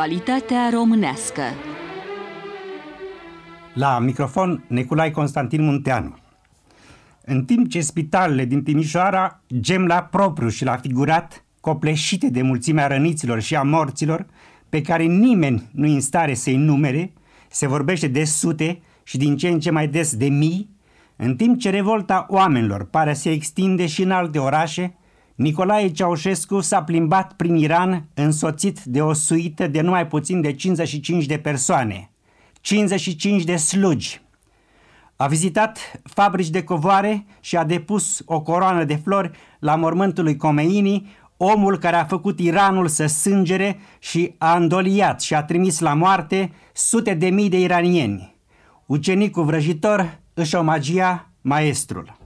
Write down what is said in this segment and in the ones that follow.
Actualitatea românească. La microfon Neculai Constantin Munteanu. În timp ce spitalele din Timișoara gem la propriu și la figurat, copleșite de mulțimea răniților și a morților, pe care nimeni nu în stare să-i numere, se vorbește de sute și din ce în ce mai des de mii, în timp ce revolta oamenilor pare să se extinde și în alte orașe, Nicolae Ceaușescu s-a plimbat prin Iran însoțit de o suită de numai puțin de 55 de persoane, 55 de slugi. A vizitat fabrici de covoare și a depus o coroană de flori la mormântul lui Khomeini, omul care a făcut Iranul să sângere și a îndoliat și a trimis la moarte sute de mii de iranieni. Ucenicul vrăjitor își omagia maestrul.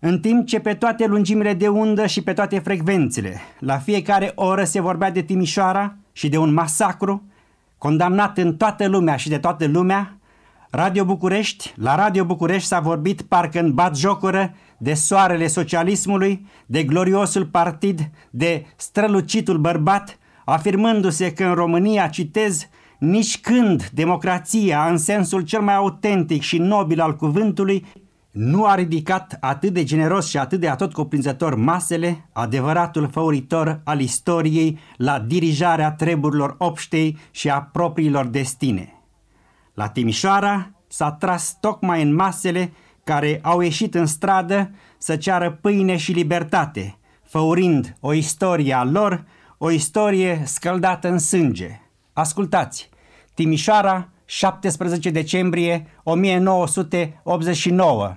În timp ce pe toate lungimile de undă și pe toate frecvențele, la fiecare oră se vorbea de Timișoara și de un masacru, condamnat în toată lumea și de toată lumea, Radio București, la Radio București s-a vorbit parcă în bat jocură de soarele socialismului, de gloriosul partid, de strălucitul bărbat, afirmându-se că în România, citez, nici când democrația, în sensul cel mai autentic și nobil al cuvântului, nu a ridicat atât de generos și atât de atot cuprinzător masele, adevăratul făuritor al istoriei la dirijarea treburilor obștei și a propriilor destine. La Timișoara s-a tras tocmai în masele care au ieșit în stradă să ceară pâine și libertate, făurind o istorie a lor, o istorie scăldată în sânge. Ascultați! Timișoara, 17 decembrie 1989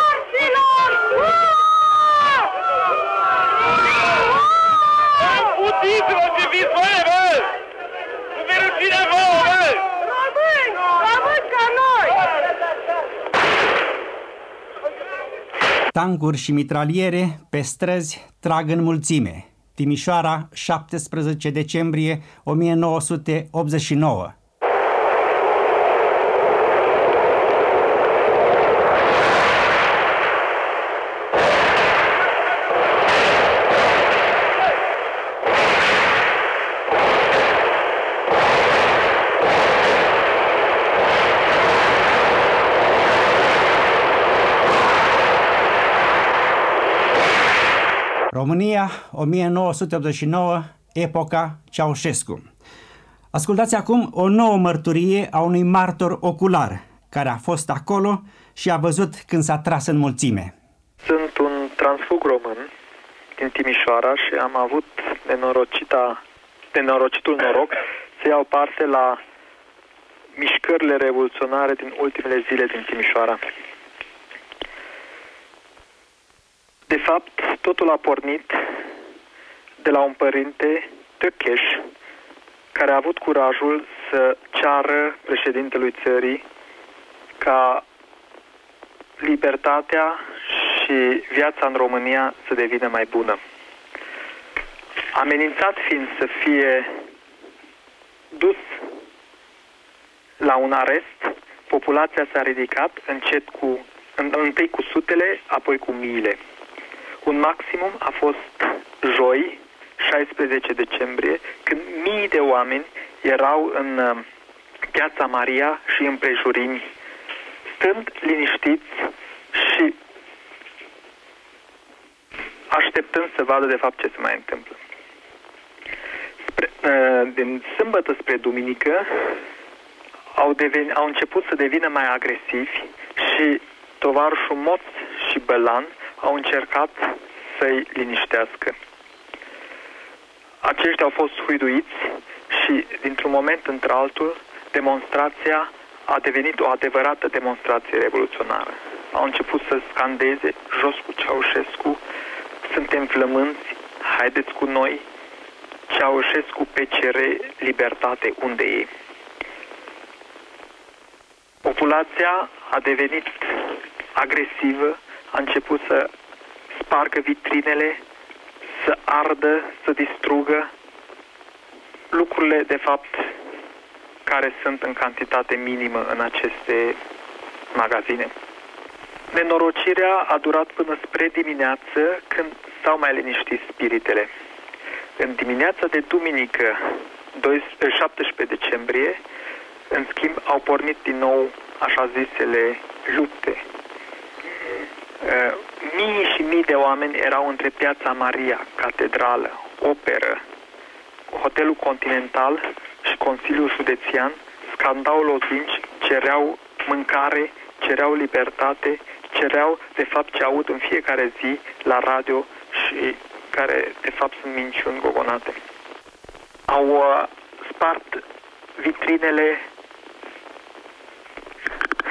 Tancuri și mitraliere pe străzi trag în mulțime. Timișoara, 17 decembrie 1989 România, 1989, epoca Ceaușescu. Ascultați acum o nouă mărturie a unui martor ocular care a fost acolo și a văzut când s-a tras în mulțime. Sunt un transfug român din Timișoara și am avut nenorocita, nenorocitul noroc să iau parte la mișcările revoluționare din ultimele zile din Timișoara. De fapt, totul a pornit de la un părinte tăcheș care a avut curajul să ceară președintelui țării ca libertatea și viața în România să devină mai bună. Amenințat fiind să fie dus la un arest, populația s-a ridicat încet cu, întâi cu sutele, apoi cu miile. Un maximum a fost joi, 16 decembrie, când mii de oameni erau în uh, Piața Maria și în prejurimi, stând liniștiți și așteptând să vadă de fapt ce se mai întâmplă. Spre, uh, din sâmbătă spre duminică au, deveni, au început să devină mai agresivi și tovarășul Moț și Bălan au încercat să-i liniștească. Aceștia au fost huiduiți și, dintr-un moment într-altul, demonstrația a devenit o adevărată demonstrație revoluționară. Au început să scandeze jos cu Ceaușescu, suntem flămânți, haideți cu noi, Ceaușescu PCR, libertate, unde e? Populația a devenit agresivă, a început să spargă vitrinele, să ardă, să distrugă lucrurile, de fapt, care sunt în cantitate minimă în aceste magazine. Nenorocirea a durat până spre dimineață, când s-au mai liniștit spiritele. În dimineața de duminică, 17 decembrie, în schimb, au pornit din nou așa zisele lupte. Mii și mii de oameni erau între Piața Maria, Catedrală, Operă, Hotelul Continental și Consiliul Județian, scandau lozinci, cereau mâncare, cereau libertate, cereau de fapt ce aud în fiecare zi la radio și care de fapt sunt minciuni gogonate. Au uh, spart vitrinele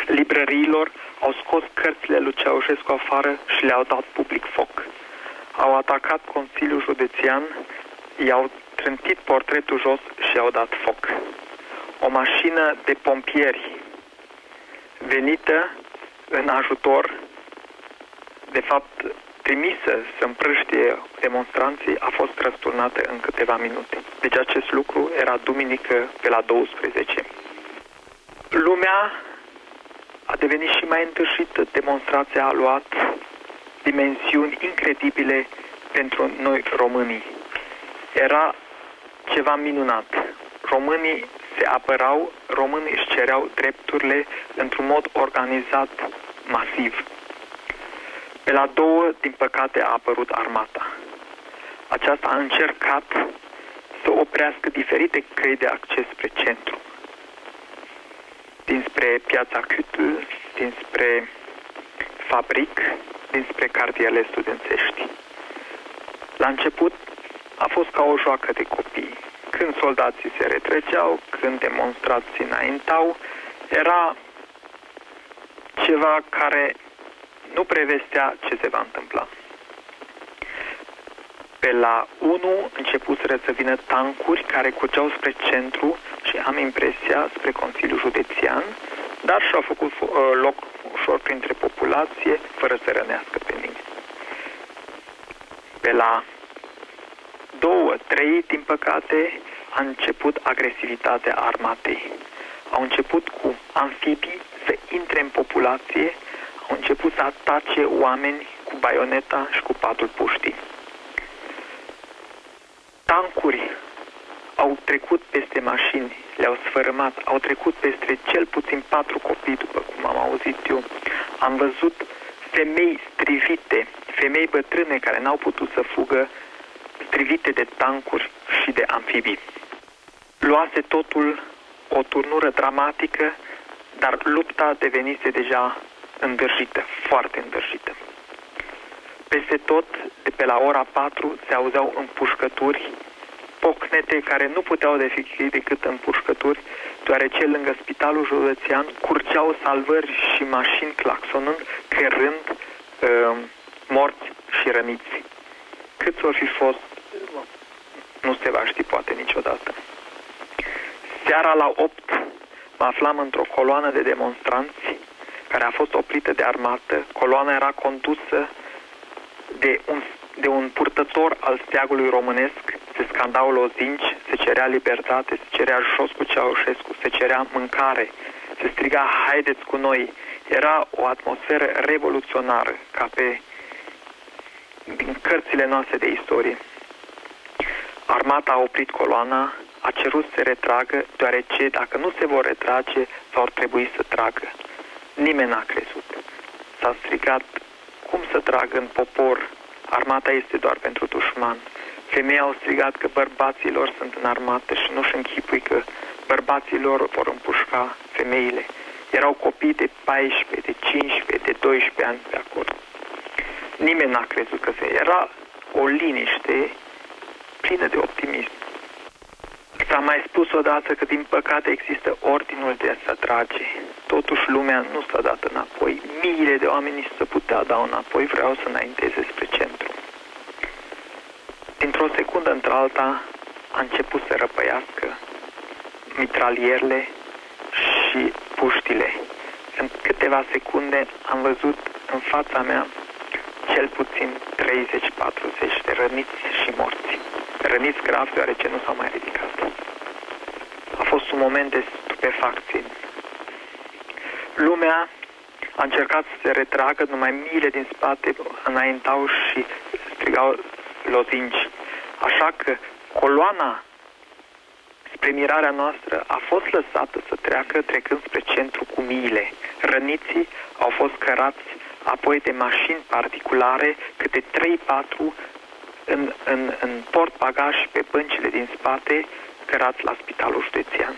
librăriilor, au scos cărțile lui Ceaușescu afară și le-au dat public foc. Au atacat Consiliul Județian, i-au trântit portretul jos și au dat foc. O mașină de pompieri venită în ajutor, de fapt trimisă să împrăștie demonstranții, a fost răsturnată în câteva minute. Deci acest lucru era duminică pe la 12. Lumea a devenit și mai întârșită. Demonstrația a luat dimensiuni incredibile pentru noi românii. Era ceva minunat. Românii se apărau, românii își cereau drepturile într-un mod organizat, masiv. Pe la două, din păcate, a apărut armata. Aceasta a încercat să oprească diferite căi de acces spre centru. Dinspre piața Cutul, dinspre fabric, dinspre cartierele studențești. La început a fost ca o joacă de copii. Când soldații se retreceau, când demonstrații înaintau, era ceva care nu prevestea ce se va întâmpla. Pe la 1 începuseră să vină tancuri care curgeau spre centru și am impresia spre Consiliul Județian, dar și-au făcut uh, loc ușor printre populație, fără să rănească pe nimeni. Pe la două, trei, din păcate, a început agresivitatea armatei. Au început cu amfibii să intre în populație, au început să atace oameni cu baioneta și cu patul puștii. Tancuri au trecut peste mașini, le-au sfărâmat, au trecut peste cel puțin patru copii, după cum am auzit eu. Am văzut femei strivite, femei bătrâne care n-au putut să fugă, strivite de tancuri și de amfibii. Luase totul o turnură dramatică, dar lupta devenise deja îndârjită, foarte îndârjită. Peste tot, de pe la ora 4, se auzeau împușcături, pocnete care nu puteau de fi decât împușcături, deoarece lângă spitalul județean curgeau salvări și mașini claxonând, cărând uh, morți și răniți. Câți or fi fost, nu se va ști poate niciodată. Seara la 8 mă aflam într-o coloană de demonstranți care a fost oprită de armată. Coloana era condusă de un, de un purtător al steagului românesc, se scandau lozinci, se cerea libertate, se cerea jos cu Ceaușescu, se cerea mâncare, se striga haideți cu noi. Era o atmosferă revoluționară, ca pe din cărțile noastre de istorie. Armata a oprit coloana, a cerut să se retragă, deoarece dacă nu se vor retrage, vor trebui să tragă. Nimeni n-a crezut. S-a strigat cum să tragă în popor, armata este doar pentru dușman. Femeii au strigat că bărbaților sunt în armată și nu-și închipui că bărbaților vor împușca femeile. Erau copii de 14, de 15, de 12 ani pe acolo. Nimeni n-a crezut că se era o liniște plină de optimism. S-a mai spus odată că din păcate există ordinul de a se trage. Totuși lumea nu s-a dat înapoi. Miile de oameni se putea da înapoi, vreau să înainteze spre centru. Dintr-o secundă într-alta a început să răpăiască mitralierele și puștile. În câteva secunde am văzut în fața mea cel puțin 30-40 de răniți și morți. Răniți grav deoarece nu s-au mai ridicat. A fost un moment de stupefacție. Lumea a încercat să se retragă, numai miile din spate înaintau și strigau lozinci. Așa că coloana spre mirarea noastră a fost lăsată să treacă trecând spre centru cu miile. Răniții au fost cărați apoi de mașini particulare, câte 3-4 în, în, în port bagaj pe băncile din spate, cărați la spitalul județean.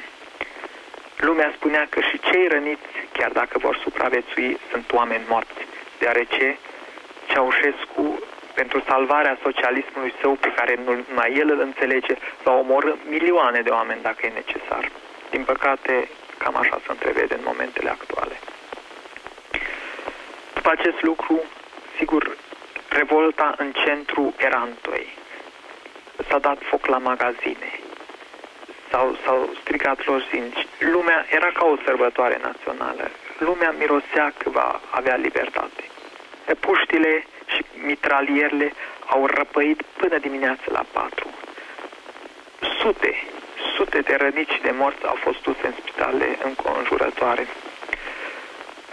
Lumea spunea că și cei răniți, chiar dacă vor supraviețui, sunt oameni morți, deoarece Ceaușescu, pentru salvarea socialismului său, pe care numai el îl înțelege, va omorâ milioane de oameni dacă e necesar. Din păcate, cam așa se întrevede în momentele actuale. După acest lucru, sigur, revolta în centru era întoi. S-a dat foc la magazine, s-au, s-au strigat lozinci. Lumea era ca o sărbătoare națională. Lumea mirosea că va avea libertate. Puștile și mitralierele au răpăit până dimineața la patru. Sute, sute de rănici de morți au fost duse în spitale înconjurătoare.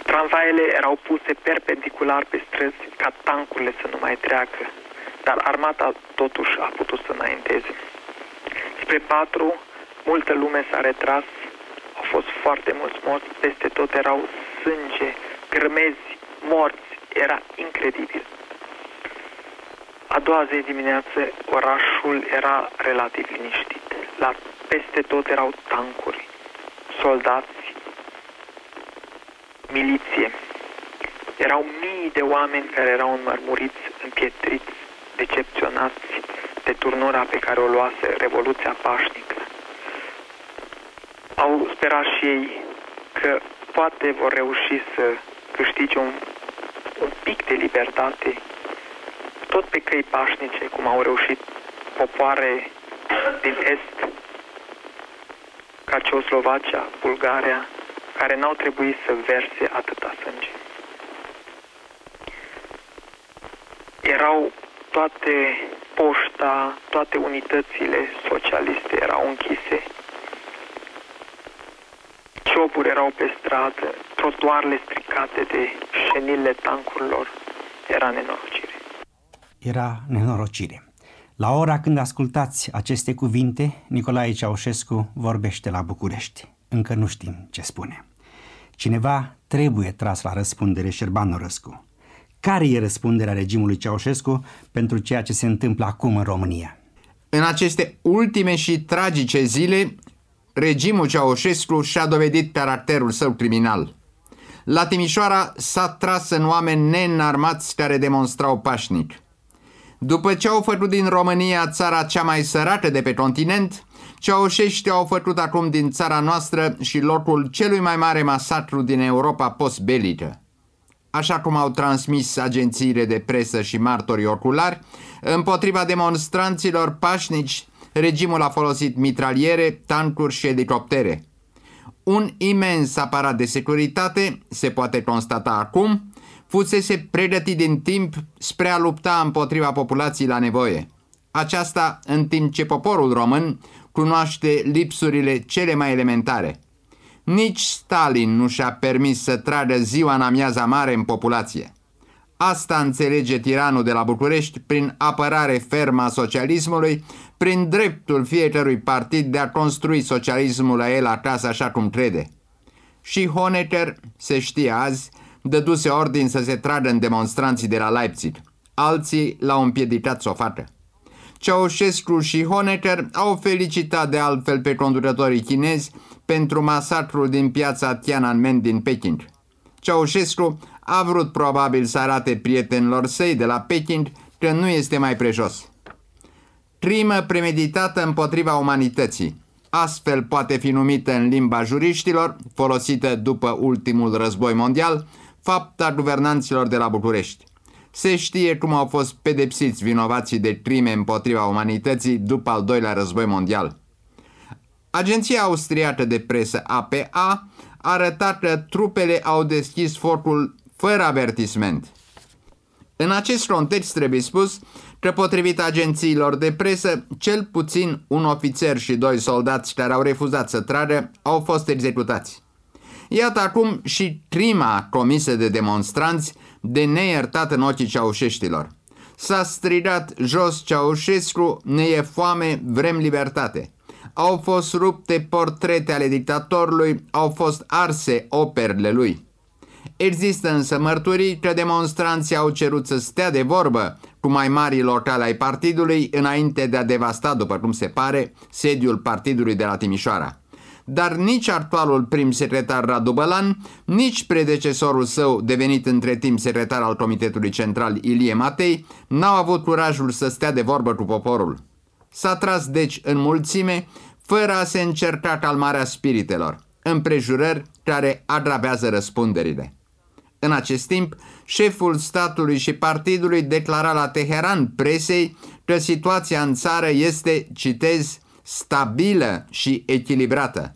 Tramvaiele erau puse perpendicular pe străzi ca tancurile să nu mai treacă, dar armata totuși a putut să înainteze. Spre patru, multă lume s-a retras, au fost foarte mulți morți, peste tot erau sânge, grămezi, morți, era incredibil. A doua zi dimineață, orașul era relativ liniștit. La peste tot erau tancuri, soldați, miliție. Erau mii de oameni care erau înmărmuriți, împietriți, decepționați de turnura pe care o luase Revoluția Pașnică. Au sperat și ei că poate vor reuși să câștige un, un pic de libertate tot pe căi pașnice, cum au reușit popoare din Est, ca Ceoslovacia, Bulgaria, care n-au trebuit să verse atâta sânge. Erau toate poșta, toate unitățile socialiste erau închise, ciopuri erau pe stradă, trotuarele stricate de șenile tancurilor, era nenorocire. Era nenorocire. La ora când ascultați aceste cuvinte, Nicolae Ceaușescu vorbește la București. Încă nu știm ce spune. Cineva trebuie tras la răspundere Șerban Răscu. Care e răspunderea regimului Ceaușescu pentru ceea ce se întâmplă acum în România? În aceste ultime și tragice zile, regimul Ceaușescu și-a dovedit caracterul său criminal. La Timișoara s-a tras în oameni neînarmați care demonstrau pașnic. După ce au făcut din România țara cea mai sărată de pe continent, Ceaușești au făcut acum din țara noastră și locul celui mai mare masacru din Europa postbelică. Așa cum au transmis agențiile de presă și martorii oculari, împotriva demonstranților pașnici, regimul a folosit mitraliere, tancuri și elicoptere. Un imens aparat de securitate, se poate constata acum, fusese pregătit din timp spre a lupta împotriva populației la nevoie. Aceasta în timp ce poporul român cunoaște lipsurile cele mai elementare. Nici Stalin nu și-a permis să tragă ziua în amiaza mare în populație. Asta înțelege tiranul de la București prin apărare fermă a socialismului, prin dreptul fiecărui partid de a construi socialismul la el acasă așa cum crede. Și Honecker, se știe azi, dăduse ordin să se tragă în demonstranții de la Leipzig. Alții l-au împiedicat să o facă. Ceaușescu și Honecker au felicitat de altfel pe conducătorii chinezi pentru masacrul din piața Tiananmen din Peking. Ceaușescu a vrut probabil să arate prietenilor săi de la Peking că nu este mai prejos. Crimă premeditată împotriva umanității. Astfel poate fi numită în limba juriștilor, folosită după ultimul război mondial, fapta guvernanților de la București. Se știe cum au fost pedepsiți vinovații de crime împotriva umanității după al doilea război mondial. Agenția austriacă de presă APA a arătat că trupele au deschis focul fără avertisment. În acest context trebuie spus că potrivit agențiilor de presă, cel puțin un ofițer și doi soldați care au refuzat să tragă au fost executați. Iată acum și prima comisă de demonstranți de neiertat în ochii ceaușeștilor. S-a strigat jos Ceaușescu, ne e foame, vrem libertate. Au fost rupte portrete ale dictatorului, au fost arse operele lui. Există însă mărturii că demonstranții au cerut să stea de vorbă cu mai mari locale ai partidului înainte de a devasta, după cum se pare, sediul partidului de la Timișoara. Dar nici actualul prim secretar Radu Bălan, nici predecesorul său, devenit între timp secretar al Comitetului Central Ilie Matei, n-au avut curajul să stea de vorbă cu poporul. S-a tras deci în mulțime, fără a se încerca calmarea spiritelor, împrejurări care agravează răspunderile. În acest timp, șeful statului și partidului declara la Teheran presei că situația în țară este, citez, stabilă și echilibrată.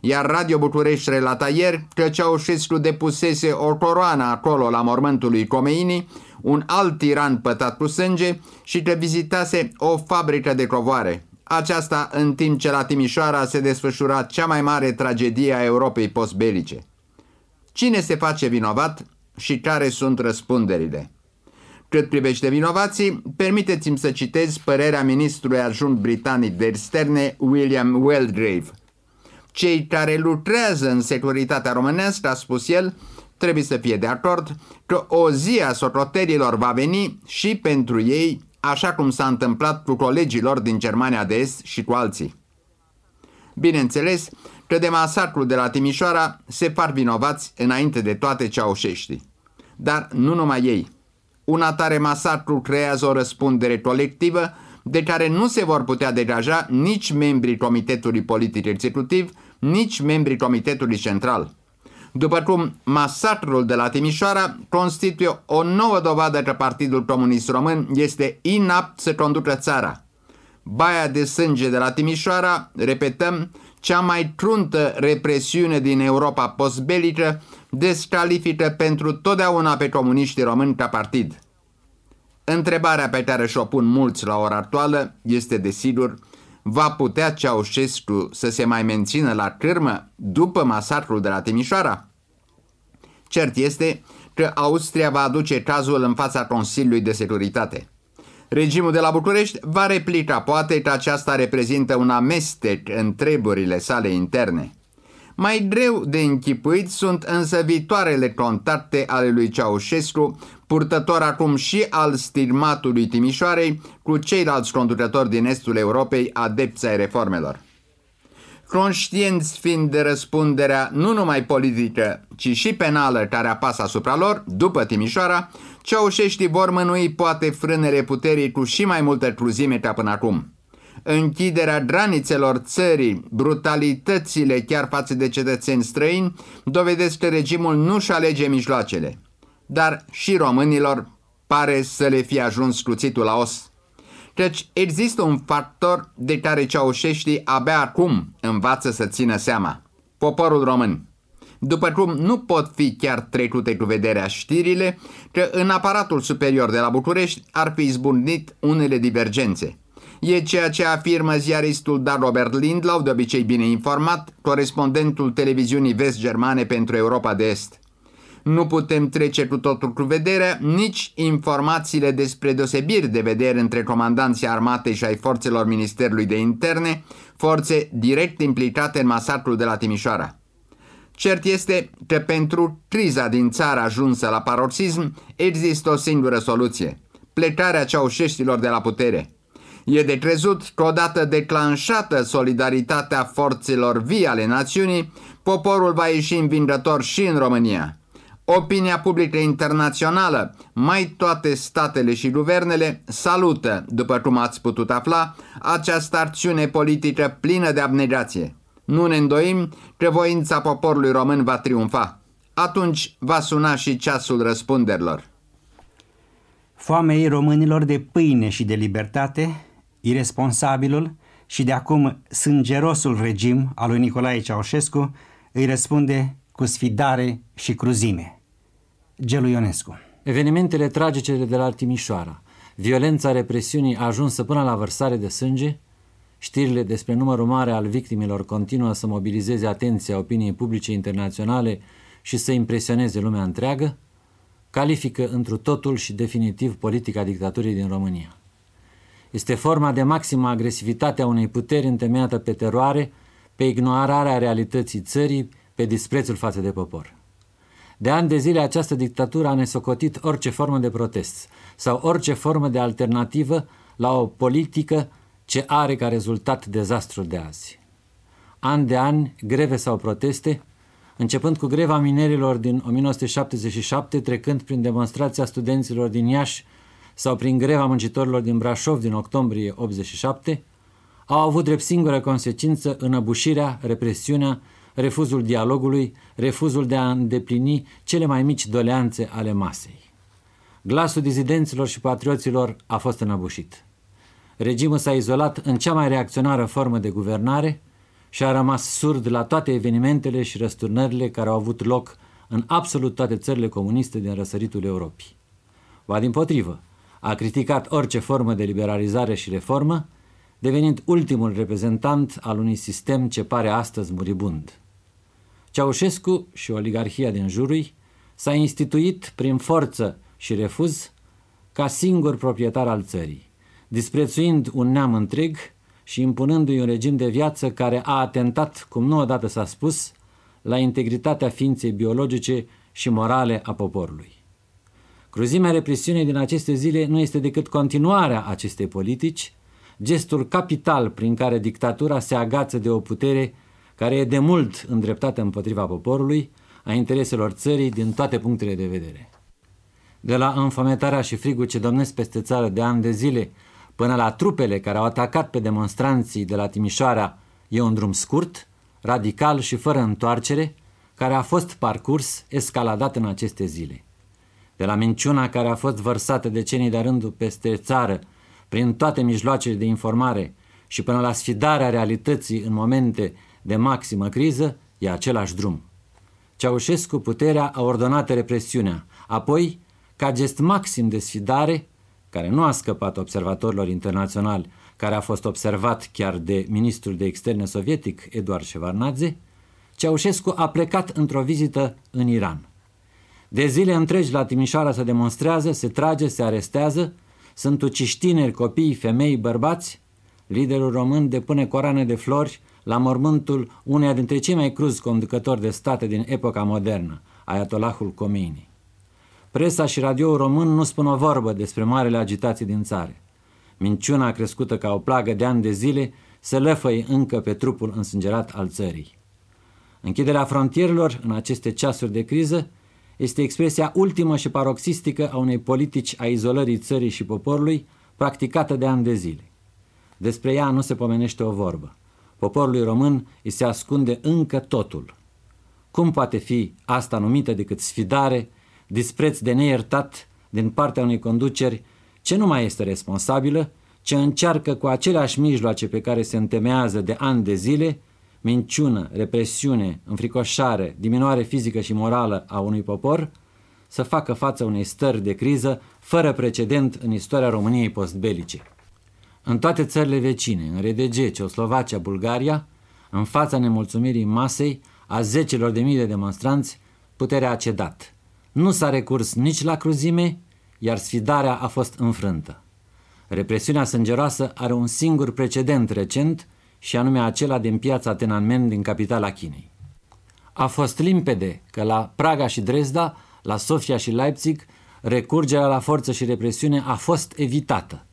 Iar Radio București relata ieri că Ceaușescu depusese o coroană acolo la mormântul lui Comeini, un alt tiran pătat cu sânge și că vizitase o fabrică de covoare. Aceasta în timp ce la Timișoara se desfășura cea mai mare tragedie a Europei postbelice. Cine se face vinovat și care sunt răspunderile? Cât privește vinovații, permiteți-mi să citez părerea ministrului adjunct britanic de externe William Wellgrave. Cei care lucrează în securitatea românească, a spus el, trebuie să fie de acord că o zi a socoterilor va veni și pentru ei, așa cum s-a întâmplat cu colegilor din Germania de Est și cu alții. Bineînțeles, că de masacrul de la Timișoara se par vinovați înainte de toate ceaușeștii. Dar nu numai ei. Un atare masacru creează o răspundere colectivă de care nu se vor putea degaja nici membrii Comitetului Politic Executiv, nici membrii Comitetului Central. După cum masacrul de la Timișoara constituie o nouă dovadă că Partidul Comunist Român este inapt să conducă țara. Baia de sânge de la Timișoara, repetăm, cea mai truntă represiune din Europa postbelică, descalifică pentru totdeauna pe comuniștii români ca partid. Întrebarea pe care și-o pun mulți la ora actuală este desigur, va putea Ceaușescu să se mai mențină la cârmă după masacrul de la Timișoara? Cert este că Austria va aduce cazul în fața Consiliului de Securitate. Regimul de la București va replica poate că aceasta reprezintă un amestec în treburile sale interne. Mai greu de închipuit sunt însă viitoarele contacte ale lui Ceaușescu, purtător acum și al stigmatului Timișoarei, cu ceilalți conducători din estul Europei adepți ai reformelor. Conștienți fiind de răspunderea nu numai politică, ci și penală care apasă asupra lor, după Timișoara, ceaușeștii vor mânui poate frânele puterii cu și mai multă cruzime ca până acum. Închiderea granițelor țării, brutalitățile chiar față de cetățeni străini, dovedesc că regimul nu-și alege mijloacele. Dar și românilor pare să le fie ajuns cuțitul la os. Căci există un factor de care ceaușeștii abia acum învață să țină seama. Poporul român. După cum nu pot fi chiar trecute cu vederea știrile, că în aparatul superior de la București ar fi izbundit unele divergențe. E ceea ce afirmă ziaristul Dan Robert Lindlau, de obicei bine informat, corespondentul televiziunii vest-germane pentru Europa de Est. Nu putem trece cu totul cu vederea nici informațiile despre deosebiri de vedere între comandanții armatei și ai forțelor Ministerului de Interne, forțe direct implicate în masacrul de la Timișoara. Cert este că pentru criza din țara ajunsă la paroxism există o singură soluție, plecarea ceaușeștilor de la putere. E de crezut că odată declanșată solidaritatea forțelor vii ale națiunii, poporul va ieși învingător și în România. Opinia publică internațională, mai toate statele și guvernele, salută, după cum ați putut afla, această acțiune politică plină de abnegație. Nu ne îndoim că voința poporului român va triumfa. Atunci va suna și ceasul răspunderilor. Foamei românilor de pâine și de libertate, irresponsabilul și de acum sângerosul regim al lui Nicolae Ceaușescu îi răspunde cu sfidare și cruzime. Gelu Ionescu Evenimentele tragice de la Timișoara, violența represiunii ajunsă până la vărsare de sânge, știrile despre numărul mare al victimilor continuă să mobilizeze atenția opiniei publice internaționale și să impresioneze lumea întreagă, califică întru totul și definitiv politica dictaturii din România. Este forma de maximă agresivitate a unei puteri întemeiată pe teroare, pe ignorarea realității țării, pe disprețul față de popor. De ani de zile această dictatură a nesocotit orice formă de protest sau orice formă de alternativă la o politică ce are ca rezultat dezastrul de azi. An de ani, greve sau proteste, începând cu greva minerilor din 1977, trecând prin demonstrația studenților din Iași sau prin greva muncitorilor din Brașov din octombrie 87, au avut drept singură consecință înăbușirea, represiunea, refuzul dialogului, refuzul de a îndeplini cele mai mici doleanțe ale masei. Glasul dizidenților și patrioților a fost înăbușit. Regimul s-a izolat în cea mai reacționară formă de guvernare și a rămas surd la toate evenimentele și răsturnările care au avut loc în absolut toate țările comuniste din răsăritul Europei. Va din potrivă, a criticat orice formă de liberalizare și reformă, devenind ultimul reprezentant al unui sistem ce pare astăzi muribund. Ceaușescu și oligarhia din jurul s-a instituit prin forță și refuz ca singur proprietar al țării, disprețuind un neam întreg și impunându-i un regim de viață care a atentat, cum nu odată s-a spus, la integritatea ființei biologice și morale a poporului. Cruzimea represiunii din aceste zile nu este decât continuarea acestei politici, gestul capital prin care dictatura se agață de o putere care e de mult îndreptată împotriva poporului, a intereselor țării din toate punctele de vedere. De la înfometarea și frigul ce domnesc peste țară de ani de zile, până la trupele care au atacat pe demonstranții de la Timișoara, e un drum scurt, radical și fără întoarcere, care a fost parcurs escaladat în aceste zile. De la minciuna care a fost vărsată decenii de rândul peste țară, prin toate mijloacele de informare și până la sfidarea realității în momente de maximă criză, e același drum. Ceaușescu puterea a ordonat represiunea, apoi, ca gest maxim de sfidare, care nu a scăpat observatorilor internaționali, care a fost observat chiar de ministrul de externe sovietic Eduard Shevardnadze, Ceaușescu a plecat într-o vizită în Iran. De zile întregi la Timișoara se demonstrează, se trage, se arestează, sunt uciși tineri, copii, femei, bărbați. Liderul român depune coroane de flori la mormântul uneia dintre cei mai cruzi conducători de state din epoca modernă, Ayatollahul Khomeini. Presa și radioul român nu spun o vorbă despre marele agitații din țară. Minciuna crescută ca o plagă de ani de zile se lăfăie încă pe trupul însângerat al țării. Închiderea frontierelor în aceste ceasuri de criză este expresia ultimă și paroxistică a unei politici a izolării țării și poporului practicată de ani de zile. Despre ea nu se pomenește o vorbă. Poporului român îi se ascunde încă totul. Cum poate fi asta numită decât sfidare, dispreț de neiertat din partea unei conduceri ce nu mai este responsabilă, ce încearcă cu aceleași mijloace pe care se întemeiază de ani de zile minciună, represiune, înfricoșare, diminuare fizică și morală a unui popor, să facă față unei stări de criză fără precedent în istoria României postbelice. În toate țările vecine, în RDG, Ceoslovacia, Bulgaria, în fața nemulțumirii masei, a zecilor de mii de demonstranți, puterea a cedat. Nu s-a recurs nici la cruzime, iar sfidarea a fost înfrântă. Represiunea sângeroasă are un singur precedent recent – și anume acela din piața Tiananmen din capitala Chinei. A fost limpede că la Praga și Dresda, la Sofia și Leipzig, recurgerea la forță și represiune a fost evitată.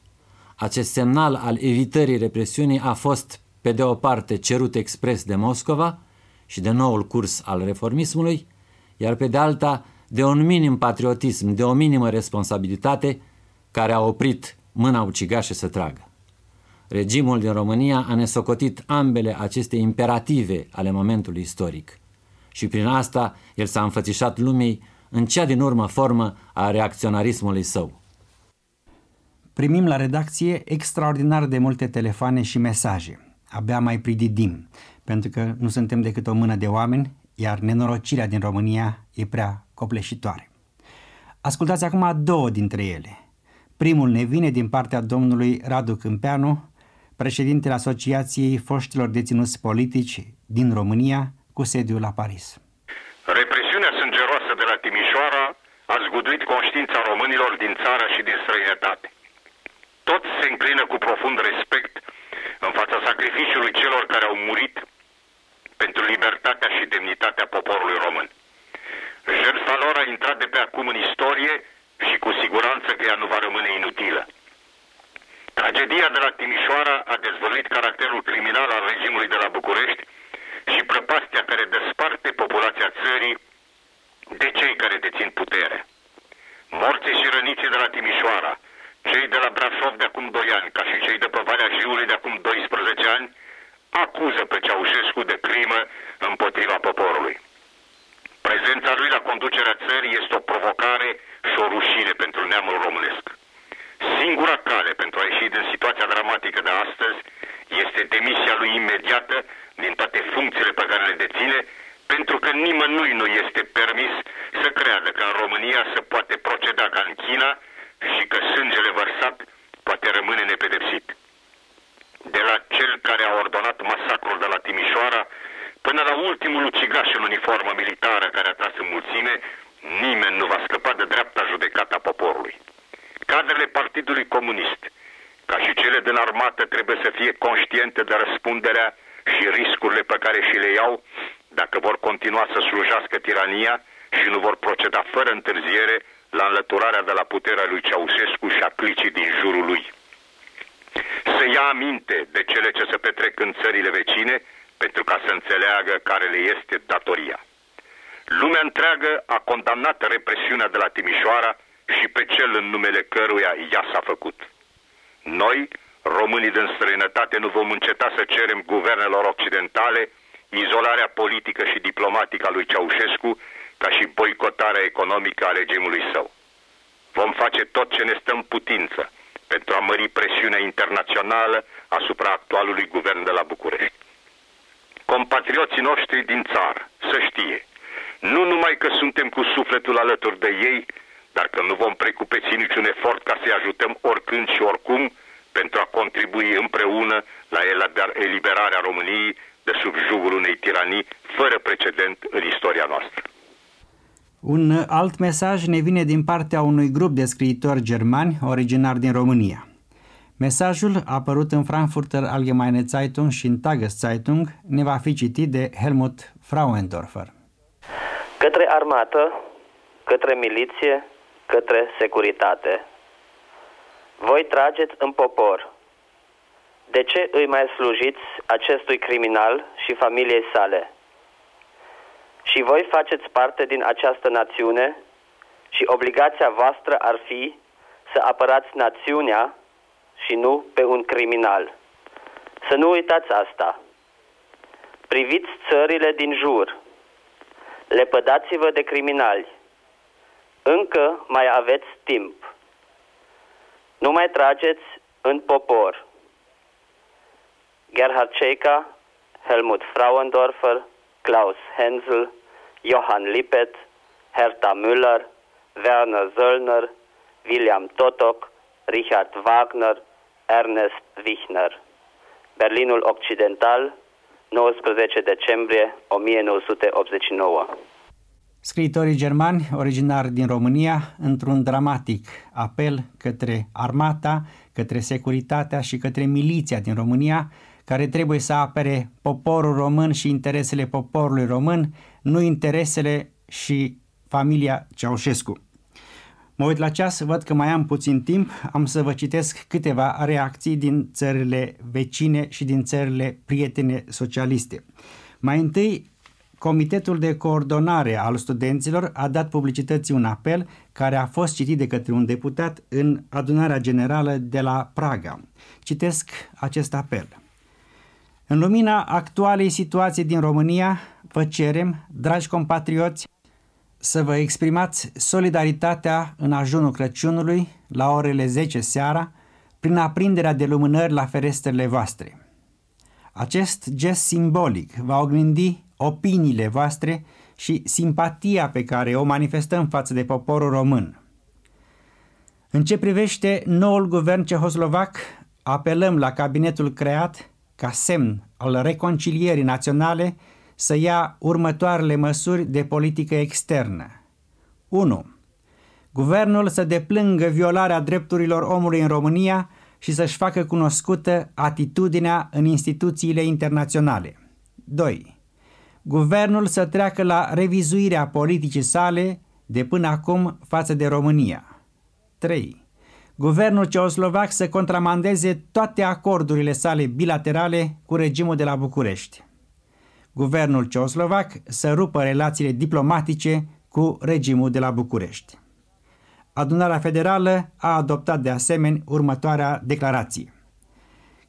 Acest semnal al evitării represiunii a fost, pe de o parte, cerut expres de Moscova și de noul curs al reformismului, iar pe de alta, de un minim patriotism, de o minimă responsabilitate care a oprit mâna ucigașă să tragă. Regimul din România a nesocotit ambele aceste imperative ale momentului istoric și prin asta el s-a înfățișat lumii în cea din urmă formă a reacționarismului său. Primim la redacție extraordinar de multe telefoane și mesaje. Abia mai prididim, pentru că nu suntem decât o mână de oameni, iar nenorocirea din România e prea copleșitoare. Ascultați acum două dintre ele. Primul ne vine din partea domnului Radu Câmpeanu, președintele Asociației Foștilor Deținuți Politici din România, cu sediul la Paris. Represiunea sângeroasă de la Timișoara a zguduit conștiința românilor din țară și din străinătate. Toți se înclină cu profund respect în fața sacrificiului celor care au murit pentru libertatea și demnitatea poporului român. Jertfa lor a intrat de pe acum în istorie și cu siguranță că ea nu va rămâne inutilă. Tragedia de la Timișoara a dezvăluit caracterul criminal al regimului de la București și prăpastia care desparte populația țării de cei care dețin putere. Morții și răniții de la Timișoara, cei de la Brașov de acum 2 ani, ca și cei de pe Valea Jiului de acum 12 ani, acuză pe Ceaușescu de crimă împotriva poporului. Prezența lui la conducerea țării este o provocare și o rușine pentru neamul românesc. Singura cale pentru a ieși din situația dramatică de astăzi este demisia lui imediată din toate funcțiile pe care le deține, pentru că nimănui nu este permis să creadă că în România se poate proceda ca în China și că sângele vărsat poate rămâne nepedepsit. De la cel care a ordonat masacrul de la Timișoara până la ultimul ucigaș în uniformă militară care a tras în mulțime, nimeni nu va scăpa de dreapta judecata poporului. Cadrele Partidului Comunist, ca și cele din armată, trebuie să fie conștiente de răspunderea și riscurile pe care și le iau dacă vor continua să slujească tirania și nu vor proceda fără întârziere la înlăturarea de la puterea lui Ceaușescu și a clicii din jurul lui. Să ia aminte de cele ce se petrec în țările vecine pentru ca să înțeleagă care le este datoria. Lumea întreagă a condamnat represiunea de la Timișoara și pe cel în numele căruia ea s-a făcut. Noi, românii din străinătate, nu vom înceta să cerem guvernelor occidentale izolarea politică și diplomatică a lui Ceaușescu, ca și boicotarea economică a regimului său. Vom face tot ce ne stă în putință pentru a mări presiunea internațională asupra actualului guvern de la București. Compatrioții noștri din țară să știe, nu numai că suntem cu sufletul alături de ei, dar că nu vom precupeți niciun efort ca să-i ajutăm oricând și oricum pentru a contribui împreună la eliberarea României de sub jugul unei tiranii fără precedent în istoria noastră. Un alt mesaj ne vine din partea unui grup de scriitori germani originari din România. Mesajul, apărut în Frankfurter Allgemeine Zeitung și în Tageszeitung, ne va fi citit de Helmut Frauendorfer. Către armată, către miliție, către securitate. Voi trageți în popor, de ce îi mai slujiți acestui criminal și familiei sale? Și voi faceți parte din această națiune și obligația voastră ar fi să apărați națiunea și nu pe un criminal. Să nu uitați asta. Priviți țările din jur. Lepădați-vă de criminali. Încă mai aveți timp. Nu mai trageți în popor. Gerhard Scheika, Helmut Frauendorfer, Klaus Hensel, Johann Lippet, Hertha Müller, Werner Söllner, William Totok, Richard Wagner, Ernest Wichner. Berlinul Occidental, 19 decembrie 1989. Scriitorii germani, originari din România, într-un dramatic apel către armata, către securitatea și către miliția din România, care trebuie să apere poporul român și interesele poporului român, nu interesele și familia Ceaușescu. Mă uit la ceas, văd că mai am puțin timp, am să vă citesc câteva reacții din țările vecine și din țările prietene socialiste. Mai întâi, Comitetul de Coordonare al Studenților a dat publicității un apel care a fost citit de către un deputat în adunarea generală de la Praga. Citesc acest apel. În lumina actualei situații din România, vă cerem, dragi compatrioți, să vă exprimați solidaritatea în ajunul Crăciunului la orele 10 seara prin aprinderea de lumânări la ferestrele voastre. Acest gest simbolic va oglindi opiniile voastre și simpatia pe care o manifestăm față de poporul român. În ce privește noul guvern cehoslovac, apelăm la cabinetul creat ca semn al reconcilierii naționale să ia următoarele măsuri de politică externă. 1. Guvernul să deplângă violarea drepturilor omului în România și să-și facă cunoscută atitudinea în instituțiile internaționale. 2. Guvernul să treacă la revizuirea politicii sale de până acum față de România. 3. Guvernul ceoslovac să contramandeze toate acordurile sale bilaterale cu regimul de la București. Guvernul ceoslovac să rupă relațiile diplomatice cu regimul de la București. Adunarea Federală a adoptat de asemenea următoarea declarație.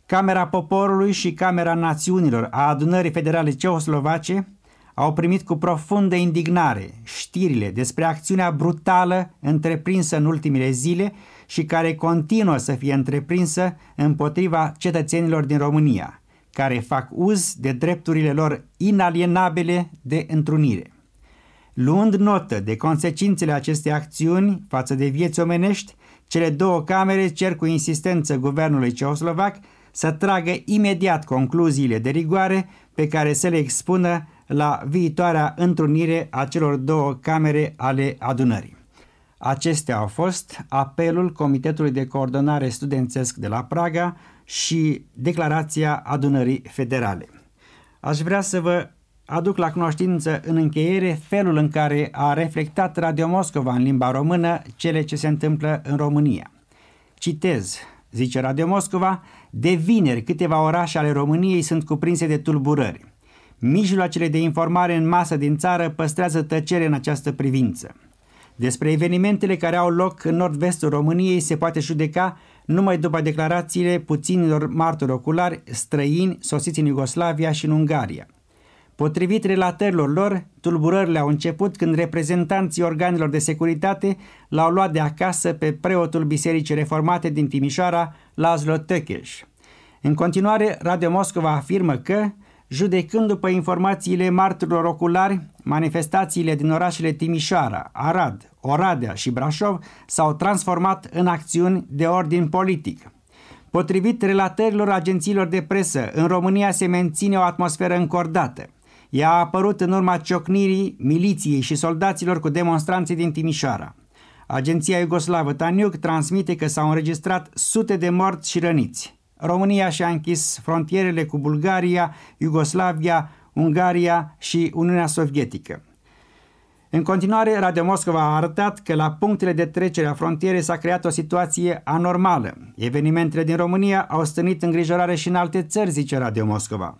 Camera Poporului și Camera Națiunilor a Adunării Federale Ceoslovace au primit cu profundă indignare știrile despre acțiunea brutală întreprinsă în ultimile zile și care continuă să fie întreprinsă împotriva cetățenilor din România, care fac uz de drepturile lor inalienabile de întrunire. Luând notă de consecințele acestei acțiuni față de vieți omenești, cele două camere cer cu insistență guvernului ceoslovac să tragă imediat concluziile de rigoare pe care să le expună la viitoarea întrunire a celor două camere ale adunării. Acestea au fost apelul Comitetului de Coordonare Studențesc de la Praga și declarația adunării federale. Aș vrea să vă aduc la cunoștință în încheiere felul în care a reflectat Radio Moscova în limba română cele ce se întâmplă în România. Citez, zice Radio Moscova, de vineri câteva orașe ale României sunt cuprinse de tulburări. Mijloacele de informare în masă din țară păstrează tăcere în această privință. Despre evenimentele care au loc în nord-vestul României se poate judeca numai după declarațiile puținilor martori oculari străini sosiți în Iugoslavia și în Ungaria. Potrivit relatărilor lor, tulburările au început când reprezentanții organelor de securitate l-au luat de acasă pe preotul Bisericii Reformate din Timișoara, Laszlo Tökes. În continuare, Radio Moscova afirmă că, judecând după informațiile marturilor oculari, manifestațiile din orașele Timișoara, Arad, Oradea și Brașov s-au transformat în acțiuni de ordin politic. Potrivit relatărilor agențiilor de presă, în România se menține o atmosferă încordată. Ea a apărut în urma ciocnirii miliției și soldaților cu demonstranții din Timișoara. Agenția Iugoslavă Taniuc transmite că s-au înregistrat sute de morți și răniți. România și-a închis frontierele cu Bulgaria, Iugoslavia, Ungaria și Uniunea Sovietică. În continuare, Radio Moscova a arătat că la punctele de trecere a frontierei s-a creat o situație anormală. Evenimentele din România au stănit îngrijorare și în alte țări, zice Radio Moscova.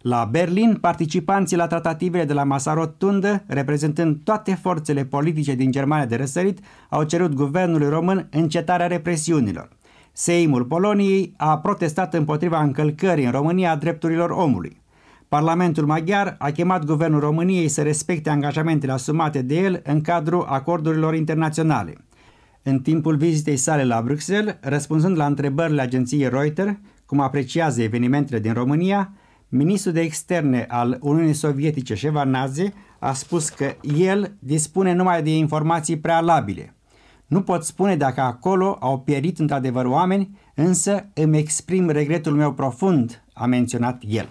La Berlin, participanții la tratativele de la masa rotundă, reprezentând toate forțele politice din Germania de răsărit, au cerut guvernului român încetarea represiunilor. Seimul Poloniei a protestat împotriva încălcării în România a drepturilor omului. Parlamentul maghiar a chemat guvernul României să respecte angajamentele asumate de el în cadrul acordurilor internaționale. În timpul vizitei sale la Bruxelles, răspunzând la întrebările agenției Reuters, cum apreciază evenimentele din România, ministrul de externe al Uniunii Sovietice, Shevardnadze, a spus că el dispune numai de informații prealabile. Nu pot spune dacă acolo au pierit într-adevăr oameni, însă îmi exprim regretul meu profund, a menționat el.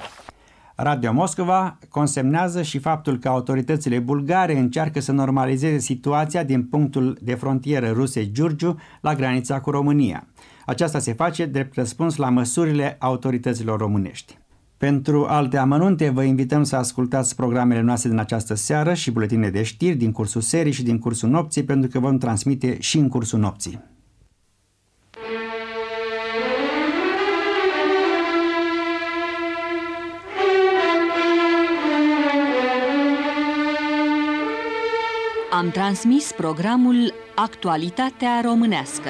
Radio Moscova consemnează și faptul că autoritățile bulgare încearcă să normalizeze situația din punctul de frontieră ruse Giurgiu la granița cu România. Aceasta se face drept răspuns la măsurile autorităților românești. Pentru alte amănunte, vă invităm să ascultați programele noastre din această seară și buletine de știri din cursul serii și din cursul nopții, pentru că vom transmite și în cursul nopții. Am transmis programul Actualitatea Românească.